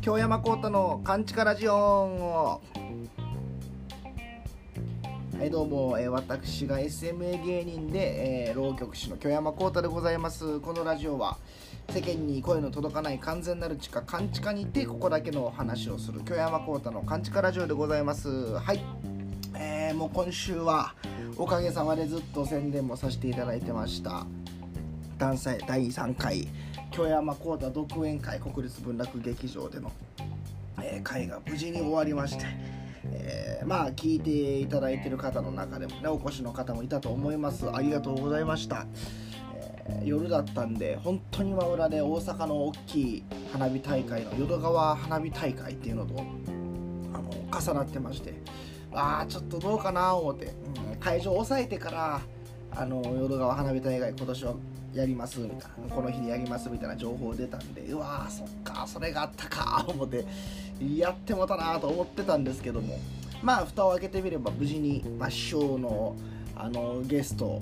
京山幸太のカンチカラジオはいどうも、えー、私が SMA 芸人で、えー、浪曲師の京山幸太でございます。このラジオは世間に声の届かない完全なる地下カンチカにてここだけの話をする京山幸太のカンチカラジオでございます。はい。えー、もう今週はおかげさまでずっと宣伝もさせていただいてました。第3回京山幸太独演会国立文楽劇場での、えー、会が無事に終わりましてえー、まあ聞いていただいてる方の中でもねお越しの方もいたと思います。ありがとうございました、えー、夜だったんで本当に真裏で大阪の大きい花火大会の淀川花火大会っていうのとあの重なってましてああちょっとどうかな思って、うん、会場を抑えてからあの淀川花火大会今年はやりますみたいな。この日にやりますみたいな情報出たんでうわーそっかそれがあったか思ってやってもたなと思ってたんですけども。まあ蓋を開けてみれば無事に、師匠のあのゲスト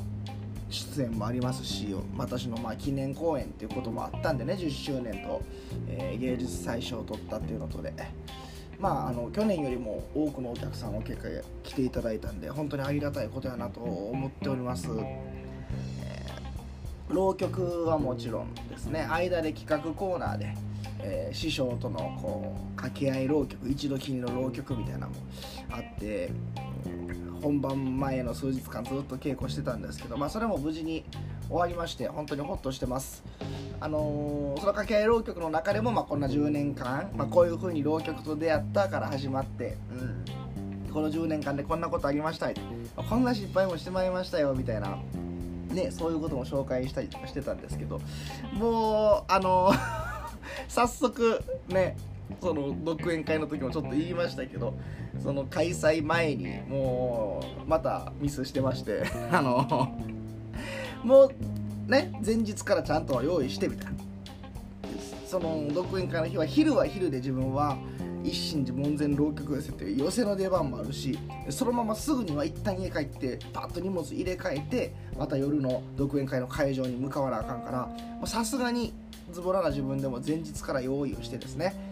出演もありますし私のまあ記念公演っていうこともあったんでね10周年と、えー、芸術祭賞を取ったっていうのとで。まああの去年よりも多くのお客さんお結果来ていただいたんで本当にありがたいことやなと思っております。浪曲はもちろんですね。間で企画コーナーで、えー、師匠とのこう掛け合い浪曲一度きりの浪曲みたいなのもあって本番前の数日間ずっと稽古してたんですけど、まあ、それも無事に終わりまして本当にホッとしてます。あのー、その掛け合い浪曲の中でも、まあ、こんな10年間、まあ、こういう風に浪曲と出会ったから始まって、うん、この10年間でこんなことありましたこんな失敗もしてまいりましたよみたいな。ね、そういうことも紹介したりとかしてたんですけどもうあの 早速ねその独演会の時もちょっと言いましたけどその開催前にもうまたミスしてまして あのもうね前日からちゃんと用意してみた。いなその独演会の日は昼は昼で自分は一心寺門前浪曲寄せっていう寄せの出番もあるしそのまますぐには一旦家帰ってパッと荷物入れ替えてまた夜の独演会の会場に向かわなあかんからさすがにズボラな自分でも前日から用意をしてですね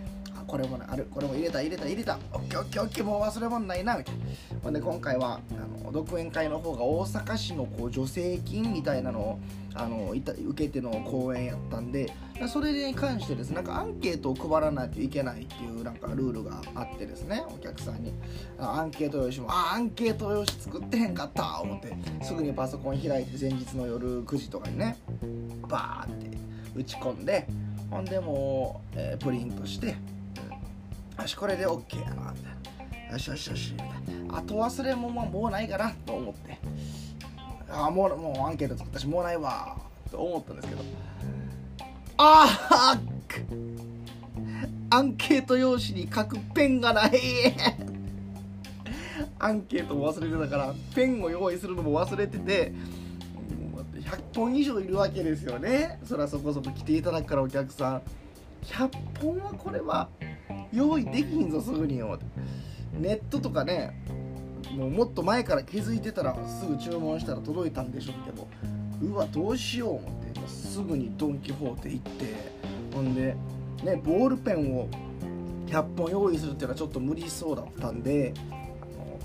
これもある。これも入れた入れた入れた。オッケーオッケーオッケー。もう忘れ物ないな。みたいなほんで今回はあの独演会の方が大阪市のこう助成金みたいなのをあのいた受けての講演やったんでそれに関してですねなんかアンケートを配らないといけないっていうなんかルールがあってですねお客さんに。アンケート用紙もあアンケート用紙作ってへんかった思ってすぐにパソコン開いて前日の夜9時とかにねバーって打ち込んでほんでもう、えー、プリントしてよしこれで OK やなよしよしよしみたいな。後忘れももうないかなと思って。ああもうもうアンケート作ったしもうないわと思ったんですけど。ああアンケート用紙に書くペンがない。アンケートも忘れてたからペンを用意するのも忘れてて。100本以上いるわけですよね。そりゃそこそこ来ていただくからお客さん。100本はこれは用意できひんぞすぐによネットとかねもうもっと前から気づいてたらすぐ注文したら届いたんでしょうけどうわどうしよう思ってすぐにドン・キホーテ行って。ほんでねボールペンを100本用意するっていうのはちょっと無理そうだったんで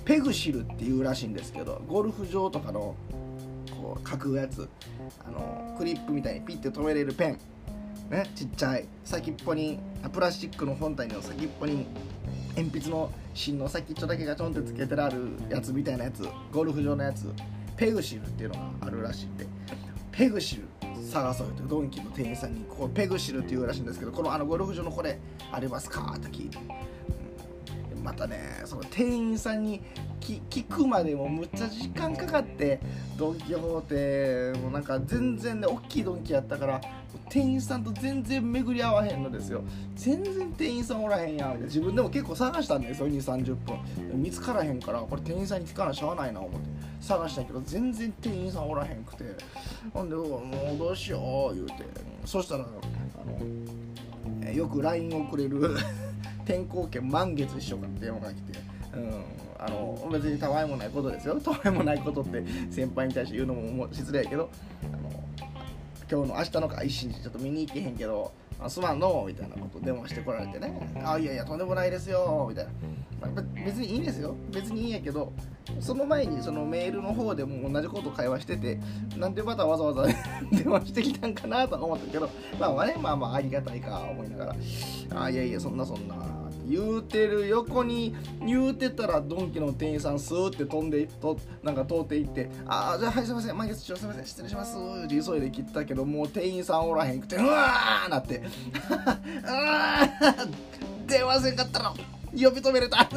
ペグシルっていうらしいんですけどゴルフ場とかのこう書くやつ。あのクリップみたいにピッて止めれるペン。ね、ちっちゃい先っぽにプラスチックの本体の先っぽに鉛筆の芯の先っちょだけがちょんってつけてあるやつみたいなやつゴルフ場のやつ。ペグシルっていうのがあるらしいんでペグシル探そうよってドンキの店員さんにこうペグシルっていうらしいんですけどこのあのゴルフ場のこれありますか？って聞いて、またねその店員さんに聞くまでもむっちゃ時間かかってドン・キホーテもなんか全然ね大きいドンキやったから店員さんと全然巡り合わへんのですよ。全然店員さんおらへんやん。自分でも結構探したんですよ2 3 0分。見つからへんからこれ店員さんに聞かなしゃあないな思って。探したけど全然店員さんおらへんくて。ほんでもうどうしよう言うて。そしたらあのよく LINE をくれる転校券満月一緒かって電話が来てうんあの別にたわいもないことですよ。たわいもないことって先輩に対して言うのも失礼やけどあの今日の明日のか一日ちょっと見に行けへんけどあすまんのみたいなこと電話してこられてね。あいやいやとんでもないですよみたいな、まあ、別にいいんですよ。別にいいんやけどその前にそのメールの方でも同じこと会話しててなんでまたわざわざ電話してきたんかなと思ったけどまあまあねまあまあありがたいか思いながらあいやいやそんなそんな言うてる横に言うてたらドンキの店員さんスーって飛んでとなんか通っていって「ああじゃあはいすいません満月長すいません失礼します」って急いで切ったけどもう店員さんおらへんくてうわーなって「うわ電話せんかったら呼び止めれた」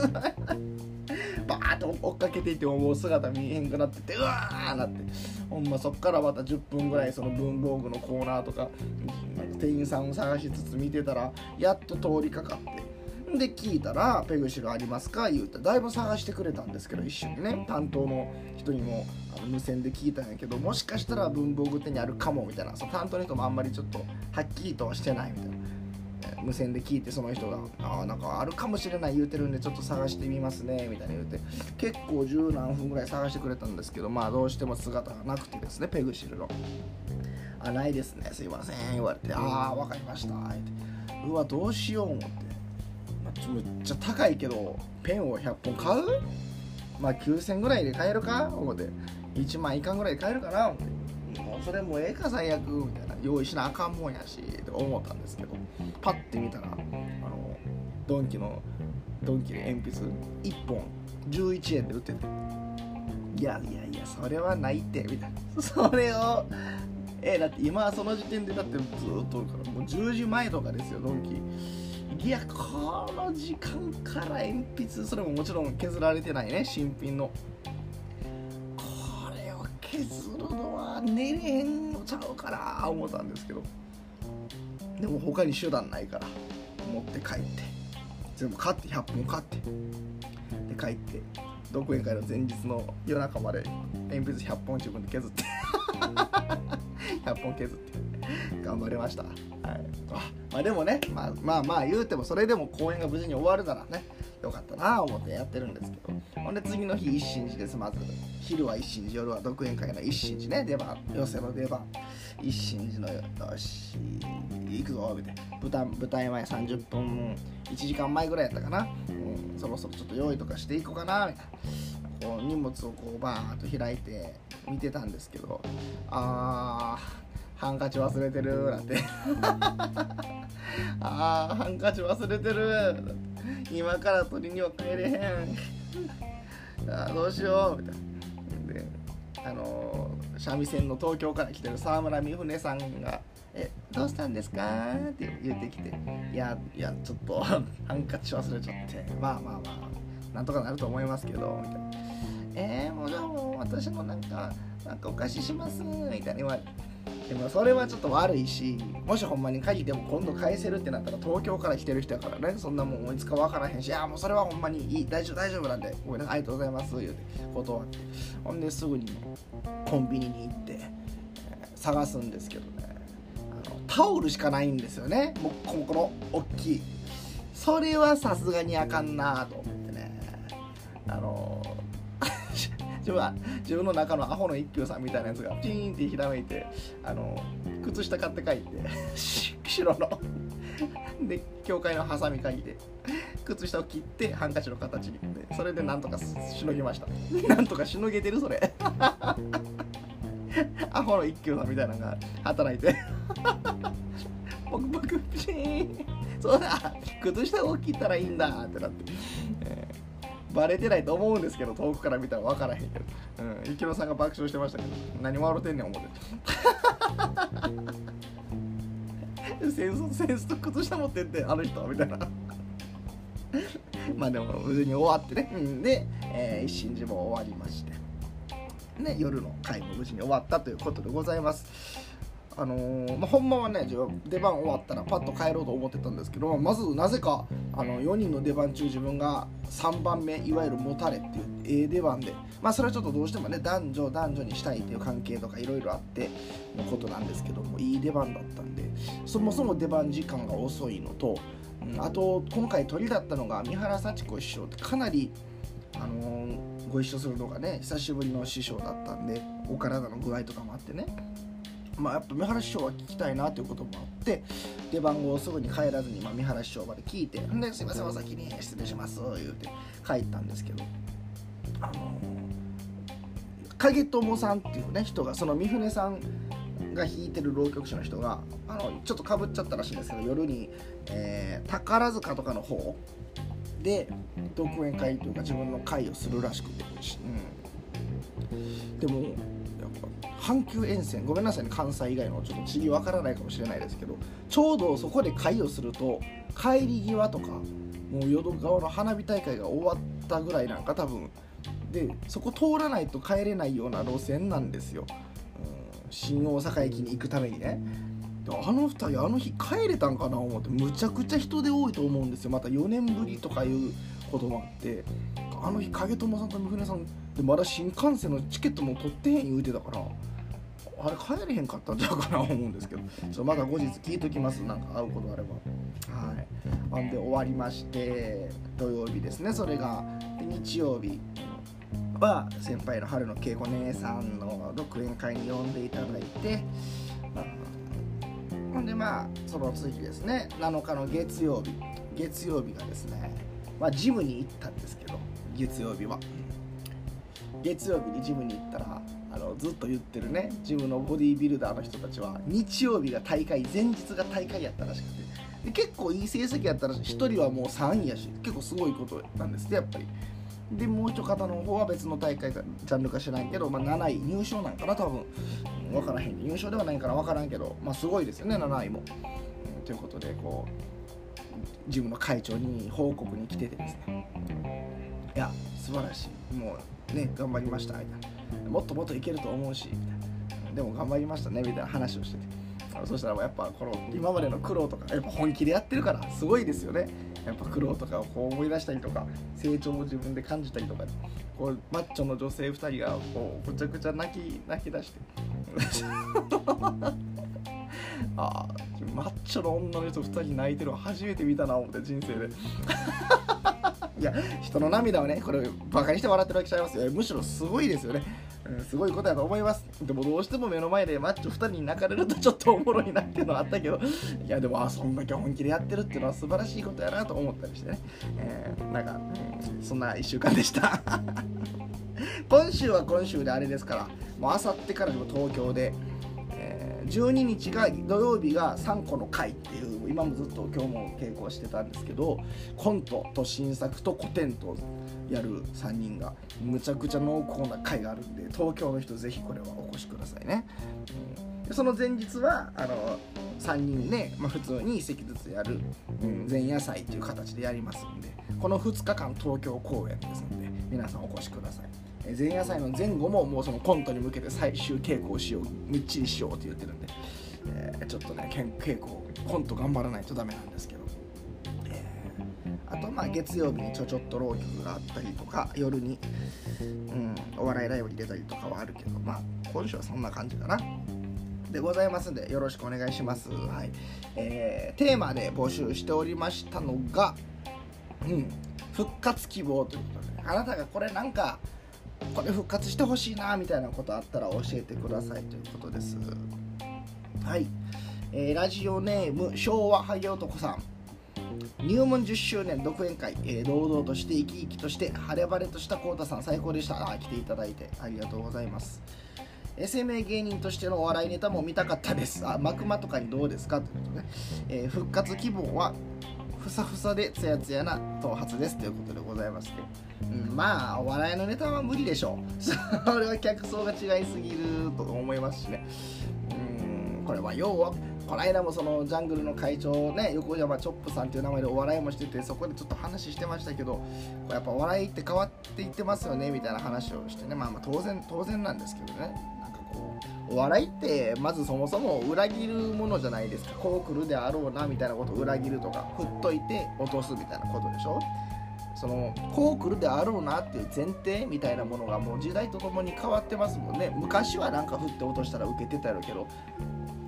バーッと追っかけていってももう姿見えへんくなっててうわーなって。ほんまそっからまた10分ぐらいその文房具のコーナーとか店員さんを探しつつ見てたらやっと通りかかって。で聞いたら「ペグシルありますか?」言うてだいぶ探してくれたんですけど一瞬ね担当の人にもあの無線で聞いたんやけどもしかしたら文房具店にあるかもみたいな。その担当の人もあんまりちょっとはっきりとはしてないみたいな。無線で聞いてその人が「あなんかあるかもしれない言うてるんでちょっと探してみますね」みたいな言うて。結構十何分ぐらい探してくれたんですけどまあどうしても姿がなくてですねペグシルの「あないですねすいません」言われて「ああ分かりました」って。うわどうしよう思って、まあ、めっちゃ高いけどペンを100本買う？まあ9000ぐらいで買えるか？思って。1万いかんぐらいで買えるかな？思って。もうそれもうええか最悪。みたいな。用意しなあかんもんやしと思ったんですけど。パッて見たらあのドンキのドンキで鉛筆1本。11円で売ってて。いやいやいやそれはないって。みたいな。それをえだって今はその時点でだってずっともう10時前とかですよドンキ。いやこの時間から鉛筆それももちろん削られてないね新品の。これを削るのは寝れへんのちゃうかな思ったんですけど。でも他に手段ないから持って帰って。全部買って100本買って。で帰って独演会の前日の夜中まで鉛筆100本自分で削って。100本削って。頑張りました、はい、あまあでもね、まあ、まあまあ言うてもそれでも公演が無事に終わるならねよかったなあ思ってやってるんですけど。ほんで次の日一心寺ですまず。昼は一心寺夜は独演会の一心寺ね出番寄せの出番。一心寺のよし行くぞみたいな舞台舞台前30分1時間前ぐらいやったかな、うん、そろそろちょっと用意とかしていこうかなみたいな。こう荷物をこうバーッと開いて見てたんですけどあーハンカチ忘れてるなんて。あーハンカチ忘れてる。今から取りには帰れへん。あーどうしよう。みたいな。であのー三味線の東京から来てる沢村美船さんが「えどうしたんですか?」って言ってきて「いやいやちょっとハンカチ忘れちゃってまあまあまあなんとかなると思いますけど」みたいな「えー、もうじゃあもう私もなんかなんかお貸しします」みたいな。言われて。でもそれはちょっと悪いしもしほんまに借りても今度返せるってなったら東京から来てる人やからねそんなもんいつか分からへんしいやもうそれはほんまにいい大丈夫大丈夫なんでごめんなさいありがとうございます言うて断って。ほんですぐにコンビニに行って、えー探すんですけどね。あのタオルしかないんですよね。もっこもこの大きい。それはさすがにあかんなと思ってね。あの自分は自分の中のアホの一休さんみたいなやつがピーンってひらめいてあの靴下買って帰って 白の。で教会のハサミ借りて靴下を切ってハンカチの形に。でそれでなんとかしのぎました。なんとかしのげてるそれ。アホの一休さんみたいなのが働いて。ポクポクピシーン。そうだ。靴下を切ったらいいんだってなって、えーバレてないと思うんですけど遠くから見たら分からへんけど、うん、池野さんが爆笑してましたけど。何笑ってんねん思って。センスセンスと靴下持ってってあの人みたいな。まあでも無事に終わってね、うん、で、えー一心寺も終わりまして。ね、夜の会も無事に終わったということでございます。あのーまあ、ほんまはね自分出番終わったらパッと帰ろうと思ってたんですけどまずなぜかあの4人の出番中自分が3番目いわゆるもたれっていう A 出番でまあそれはちょっとどうしてもね男女男女にしたいっていう関係とかいろいろあってのことなんですけどもいい出番だったんでそもそも出番時間が遅いのと、うん、あと今回鳥だったのが三原幸子師匠ってかなりあのーご一緒するのがね久しぶりの師匠だったんでお体の具合とかもあってね。まあ、やっぱ三原師匠は聞きたいなということもあって出番後すぐに帰らずに、まあ、三原師匠まで聞いて「ですいませんお先に失礼します」言うて帰ったんですけどあの影友さんっていうね人がその三船さんが弾いてる浪曲師の人があのちょっとかぶっちゃったらしいんですけど夜に、えー、宝塚とかの方で独演会というか自分の会をするらしくて、うん、でも阪急沿線ごめんなさいね関西以外のちょっと地理わからないかもしれないですけどちょうどそこで会をすると帰り際とかもう淀川の花火大会が終わったぐらいなんか多分でそこ通らないと帰れないような路線なんですよ、うん、新大阪駅に行くためにね。あの2人あの日帰れたんかな思ってむちゃくちゃ人で多いと思うんですよ。また4年ぶりとかいうこともあって。あの日影友さんと三船さんでまだ新幹線のチケットも取ってへん言うてたからあれ帰れへんかったんちゃうかな思うんですけど。ちょまだ後日聞いときます。なんか会うことあれば。はい。ほんで終わりまして土曜日ですね。それが日曜日は先輩の春の恵子姉さんの独演会に呼んでいただいて、まあ、ほんでまあその次ですね。7日の月曜日。月曜日がですねまあジムに行ったんですけど月曜日は。月曜日にジムに行ったらずっと言ってるね。ジムのボディービルダーの人たちは日曜日が大会前日が大会やったらしくて。で結構いい成績やったらしい。1人はもう3位やし結構すごいことなんですねやっぱり。でもう一方の方は別の大会かジャンルか知らんけど、まあ、7位入賞なんかな多分。分からへん入賞ではないから分からんけど、まあ、すごいですよね7位も、うん、ということでこうジムの会長に報告に来ててですね。いや素晴らしい。もうね頑張りましたみたいな。もっともっといけると思うしみたいなでも頑張りましたねみたいな話をしてて。そしたらやっぱこの今までの苦労とかやっぱ本気でやってるからすごいですよね。やっぱ苦労とかをこう思い出したりとか成長を自分で感じたりとかこうマッチョの女性2人がこうぐちゃぐちゃ泣き泣き出して。あマッチョの女の人2人泣いてるの初めて見たな思って人生でいや人の涙をねこれバカにして笑ってるわけちゃいますよ。むしろすごいですよね。うん、すごいことやと思います。でもどうしても目の前でマッチョ2人に泣かれるとちょっとおもろいなっていうのはあったけどいやでもあそんだけ本気でやってるっていうのは素晴らしいことやなと思ったりしてね、えー、なんか、そんな1週間でした。今週は今週であれですからもうあさってからでも東京で12日が土曜日が3個の回っていう今もずっと今日も稽古してたんですけどコントと新作と古典とやる3人がむちゃくちゃ濃厚な回があるんで東京の人ぜひこれはお越しくださいね、うん、その前日はあの3人ね、まあ、普通に1席ずつやる、うん、前夜祭っていう形でやりますんでこの2日間東京公演ですので皆さんお越しください。前夜祭の前後ももうそのコントに向けて最終稽古をしようみっちりしようって言ってるんで、えー、ちょっとね稽古コント頑張らないとダメなんですけど、えー、あとまあ月曜日にちょちょっと浪曲があったりとか夜に、うん、お笑いライブに出たりとかはあるけどまあ今週はそんな感じかな。でございますんでよろしくお願いします。はい。えー、テーマで募集しておりましたのが、うん、復活希望ということで、あなたがこれなんかこれ復活してほしいなみたいなことあったら教えてくださいということです。はい、えー、ラジオネーム昭和ハゲ男さん。入門10周年独演会、えー、堂々として生き生きとして晴れ晴れとしたコウタさん。最高でした。あ来ていただいて。ありがとうございます。SMA 芸人としてのお笑いネタも見たかったです。あマクマとかにどうですか？ということで、えー、復活希望はふさふさでツヤツヤな頭髪ですということでございまして、うん、まあお笑いのネタは無理でしょう。それは客層が違いすぎると思いますしね。うんこれは要はこの間もそのジャングルの会長ね横山チョップさんっていう名前でお笑いもしててそこでちょっと話してましたけどやっぱお笑いって変わっていってますよねみたいな話をしてね。まあまあ当然当然なんですけどね。お笑いってまずそもそも裏切るものじゃないですか。こう来るであろうなみたいなことを裏切るとか振っといて落とすみたいなことでしょ。そのこう来るであろうなっていう前提みたいなものがもう時代とともに変わってますもんね。昔はなんか振って落としたら受けてたやろうけど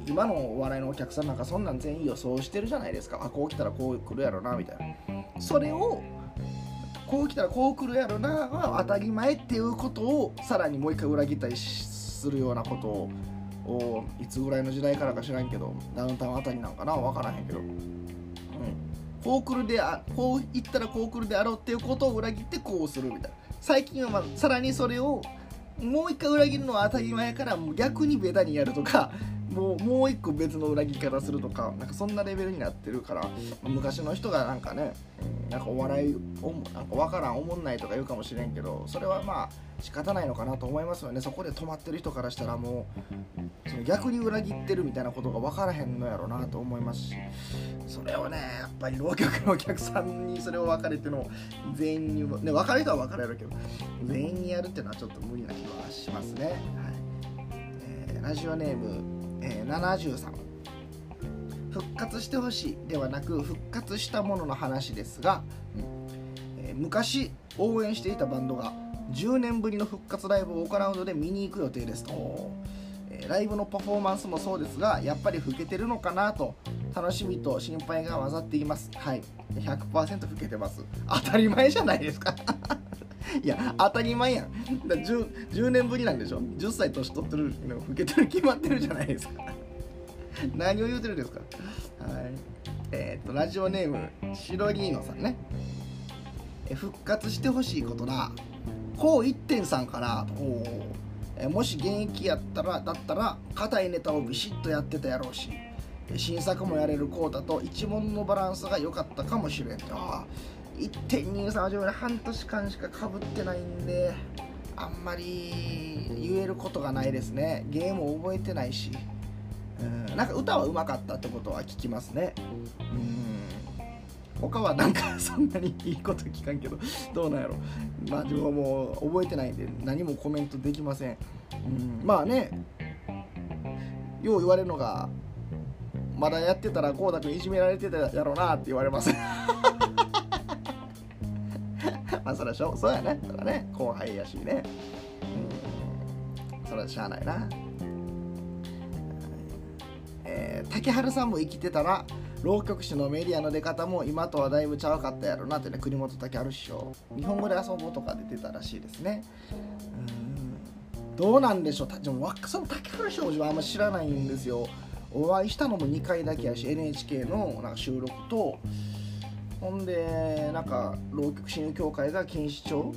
今のお笑いのお客さんなんかそんなん全員予想してるじゃないですか。あこう来たらこう来るやろなみたいな。それをこう来たらこう来るやろなは当たり前っていうことをさらにもう一回裏切ったりすするようなことをいつぐらいの時代からか知らんけどダウンタウンあたりなんかな分からへんけど、うん、こう来るであこう言ったらこう来るであろうっていうことを裏切ってこうするみたいな。最近は、まあ、さらにそれをもう一回裏切るのは当たり前からもう逆にベタにやるとかもうもう一個別の裏切り方するとかなんかそんなレベルになってるから昔の人がなんかねなんかお笑いおなんか分からんおもんないとか言うかもしれんけどそれはまあ仕方ないのかなと思いますよね。そこで止まってる人からしたらもうその逆に裏切ってるみたいなことが分からへんのやろうなと思いますしそれをねやっぱり浪曲のお客さんにそれを分かれての全員にね分かる人は分かれるけど全員にやるっていうのはちょっと無理な気はしますね、はい。えー、ラジオネームえー、73復活してほしいではなく復活したものの話ですが、うん。えー、昔応援していたバンドが10年ぶりの復活ライブを行うので見に行く予定ですと、えー、ライブのパフォーマンスもそうですがやっぱり老けてるのかなと楽しみと心配が混ざっています。はい。100%老けてます。当たり前じゃないですかいや当たり前やん。だ 10, 10年ぶりなんでしょ？10歳年取ってるの老けてる決まってるじゃないですか。何を言うてるんですか？はい。えー、っとラジオネームシロリーノさんね。え復活してほしいことなこう1.3かなおえもし現役やったらだったら硬いネタをビシッとやってたやろうし新作もやれるコータと一問のバランスが良かったかもしれん。あ1.23は自分半年間しかかぶってないんであんまり言えることがないですね。ゲームを覚えてないし。うん。なんか歌はうまかったってことは聞きますね。うん。他はなんかそんなにいいこと聞かんけどどうなんやろ。まあ自分はもう覚えてないんで何もコメントできません。うん。まあね。よう言われるのがまだやってたらこうだくんいじめられてたやろうなって言われます。まあそれはしょそうやね。それね後輩やしね。うん。それはしゃあないな。えー、竹春さんも生きてたら浪曲師のメディアの出方も今とはだいぶちゃうかったやろなってね国本竹春師匠。日本語で遊ぼうとかで出たらしいですね。うん。どうなんでしょう。でもその竹春師匠はあんま知らないんですよ。お会いしたのも2回だけやし NHK のなんか収録とほんでなんか浪曲親友協会が錦糸町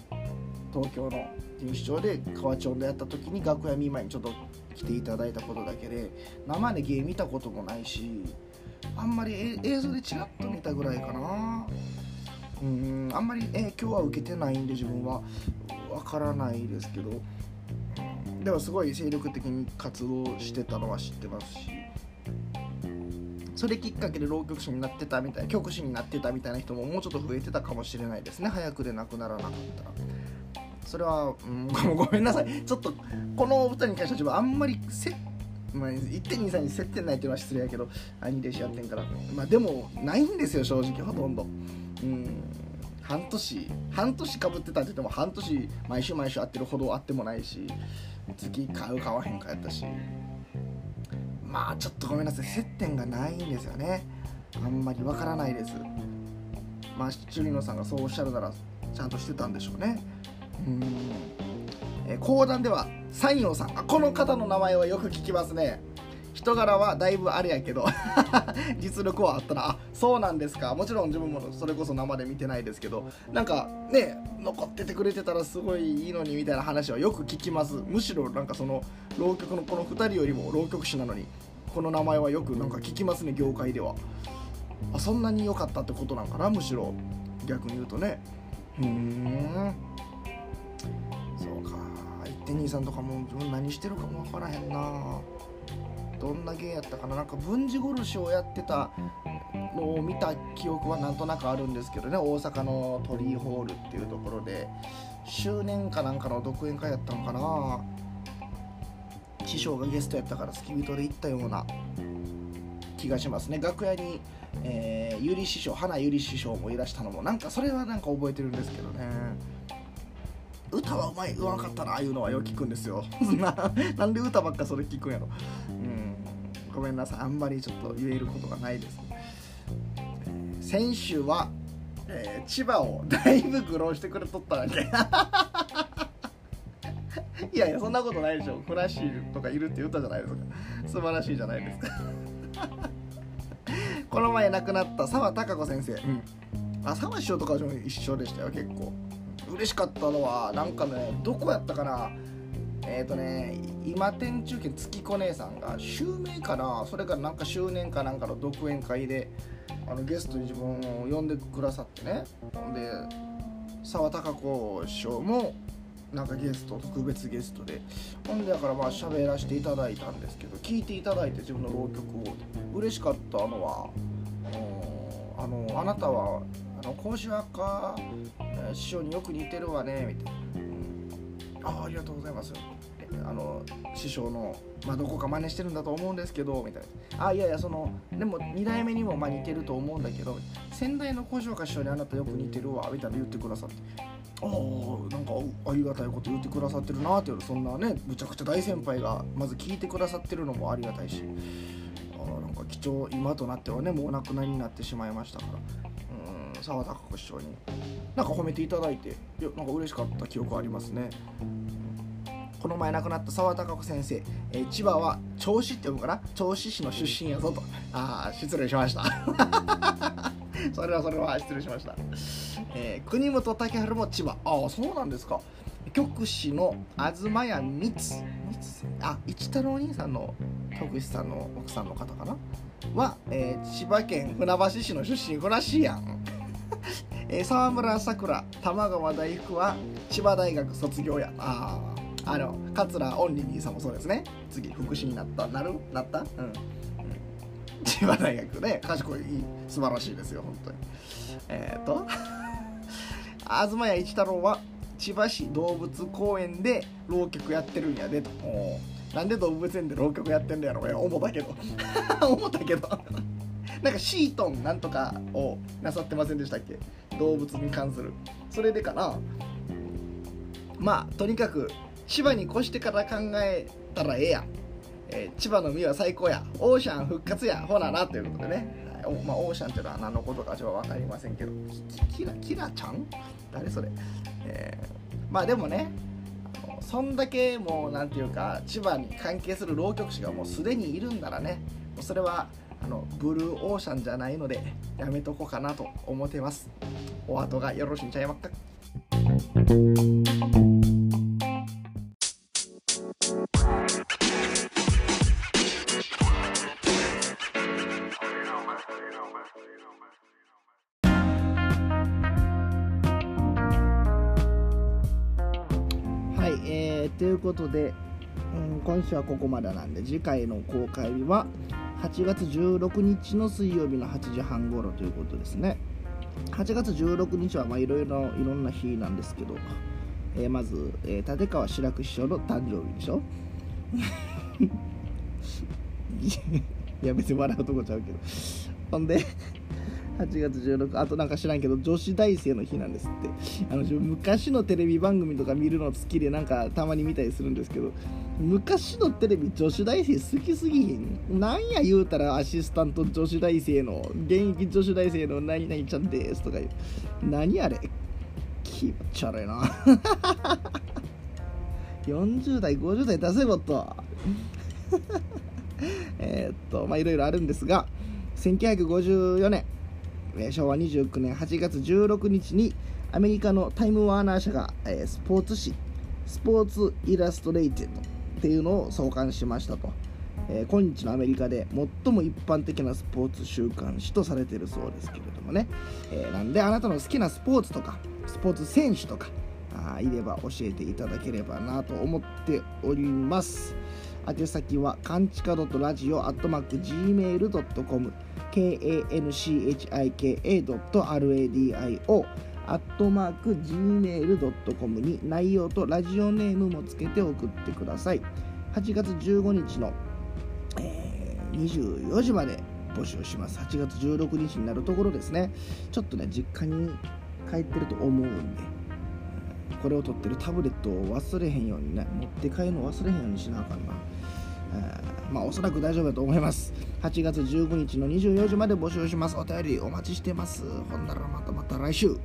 東京の錦糸町で河内音でやった時に楽屋見舞いにちょっと来ていただいたことだけで生で芸見たこともないしあんまり映像でチラッと見たぐらいかな。うんあんまり影響は受けてないんで自分は。わからないですけど。でもすごい精力的に活動してたのは知ってますし。それきっかけで浪曲師になってたみたいな曲師になってたみたいな人ももうちょっと増えてたかもしれないですね早くでなくならなかったらそれは、うん、ごめんなさいちょっとこのお二人に関してはあんまりせまあ、1.23に接点ないっていうのは失礼やけど兄弟子やってんからまあでもないんですよ正直ほとんどうん半年半年かぶってたって言っても半年毎週毎週会ってるほど会ってもないし月買う買わへんかやったしまあちょっとごめんなさい。接点がないんですよね。あんまりわからないです。まあチュリノさんがそうおっしゃるならちゃんとしてたんでしょうね。うん。え講談では山陽さん。あこの方の名前はよく聞きますね。人柄はだいぶあれやけど。実力はあったな。あそうなんですか。もちろん自分もそれこそ生で見てないですけど。なんかね残っててくれてたらすごいいいのにみたいな話はよく聞きます。むしろなんかその浪曲のこの2人よりも浪曲師なのにこの名前はよくなんか聞きますね業界では。あそんなに良かったってことなんかなむしろ。逆に言うとね。ふん。そうか。1.23とかも自分何してるかも分からへんな。どんな芸やったかな。なんか文字殺しをやってたのを見た記憶はなんとなくあるんですけどね。大阪の鳥居ホールっていうところで周年かなんかの独演会やったのかな。師匠がゲストやったから付き人で行ったような気がしますね。楽屋に、えー、ゆり師匠花ゆり師匠もいらしたのもなんかそれはなんか覚えてるんですけどね。歌はうまいうまかったなああいうのはよく聞くんですよ。なんで歌ばっかそれ聞くんやろ。うん。ごめんなさい。あんまりちょっと言えることがないです、先週は、えー、千葉をだいぶ愚弄してくれとったわけ。いやいやそんなことないでしょ。ふなっしーとかいるって言ったじゃないですか。素晴らしいじゃないですか。この前亡くなった澤孝子先生、うん、あ澤師匠とかも一緒でしたよ結構。嬉しかったのはなんかねどこやったかな。えっ、ー、とね今天中継月子姉さんが襲名かな。それからなんか周年かなんかの独演会であのゲストに自分を呼んでくださってね。で澤孝子師匠もなんかゲスト特別ゲストで。ほんでだからまあ喋らせていただいたんですけど聞いていただいて自分の浪曲を。嬉しかったのはあのあなたはあの講師赤師匠によく似てるわねみたいな、あありがとうございます。あの師匠の、まあ、どこか真似してるんだと思うんですけどみたいな。あいやいやそのでも2代目にもまあ似てると思うんだけど先代の小岡師匠にあなたよく似てるわみたいな言ってくださって。ああなんかありがたいこと言ってくださってるなっていうそんなねむちゃくちゃ大先輩がまず聞いてくださってるのもありがたいしあなんか貴重今となってはねもうお亡くなりになってしまいましたからうん澤田師匠になんか褒めていただいていやなんか嬉しかった記憶ありますね。この前亡くなった澤孝子先生、えー、千葉は銚子って呼ぶかな？銚子市の出身やぞと。ああ失礼しました。それはそれは失礼しました、えー、国本武春も千葉。ああそうなんですか。局師の東谷光あ一太郎兄さんの局師さんの奥さんの方かな。は、えー、千葉県船橋市の出身こらしいやんえー、沢村さくら玉川大福は千葉大学卒業や。あああの桂オンリー兄さんもそうですね。次福祉になった。なる？なった？うん、千葉大学ね。賢い。素晴らしいですよ本当に。えっ、ー、と。東谷一太郎は千葉市動物公園で浪曲やってるんやで。となんで動物園で浪曲やってんのやろう思ったけど。思ったけど。なんかシートンなんとかをなさってませんでしたっけ？動物に関する。それでかな。まあとにかく千葉に越してから考えたらええやん、えー、千葉の海は最高や。オーシャン復活や。ほななということでね、はい。まあ、オーシャンっていうのは何のことかちょっと分かりませんけど。キラキラちゃん？誰それ、えー、まあでもねそんだけもうなんていうか千葉に関係する浪曲師がもうすでにいるんならねそれはあのブルーオーシャンじゃないのでやめとこうかなと思ってます。お後がよろしいんちゃいまっか？ことで、うん、今週はここまでなんで次回の公開日は8月16日の水曜日の8時半頃ということですね。8月16日はいろいろいろんな日なんですけど、えー、まず、えー、立川志らく師匠の誕生日でしょ？いや別に笑うとこちゃうけど。ほんで8月16あとなんか知らんけど女子大生の日なんですって。あの昔のテレビ番組とか見るの好きでなんかたまに見たりするんですけど昔のテレビ女子大生好きすぎひん？なんや言うたらアシスタント女子大生の現役女子大生の何々ちゃんですとか言う。何あれ？気持ち悪いな。40代50代出せもっと。えっとまあいろいろあるんですが1954年。昭和29年8月16日にアメリカのタイムワーナー社が、スポーツ誌スポーツイラストレイテッドっていうのを創刊しましたと、今日のアメリカで最も一般的なスポーツ週刊誌とされているそうですけれどもね、なんであなたの好きなスポーツとかスポーツ選手とかいれば教えていただければなと思っております。宛先はかんちか .radio.gmail.com kanchika.radio アットマーク gmail.com に内容とラジオネームもつけて送ってください。8月15日の、えー、24時まで募集します。8月16日になるところですね。ちょっとね実家に帰ってると思うんでこれを撮ってるタブレットを忘れへんようにね持って帰るの忘れへんようにしなあかんな、え、まあおそらく大丈夫だと思います。8月15日の24時まで募集します。お便りお待ちしてます。ほんならまたまた来週。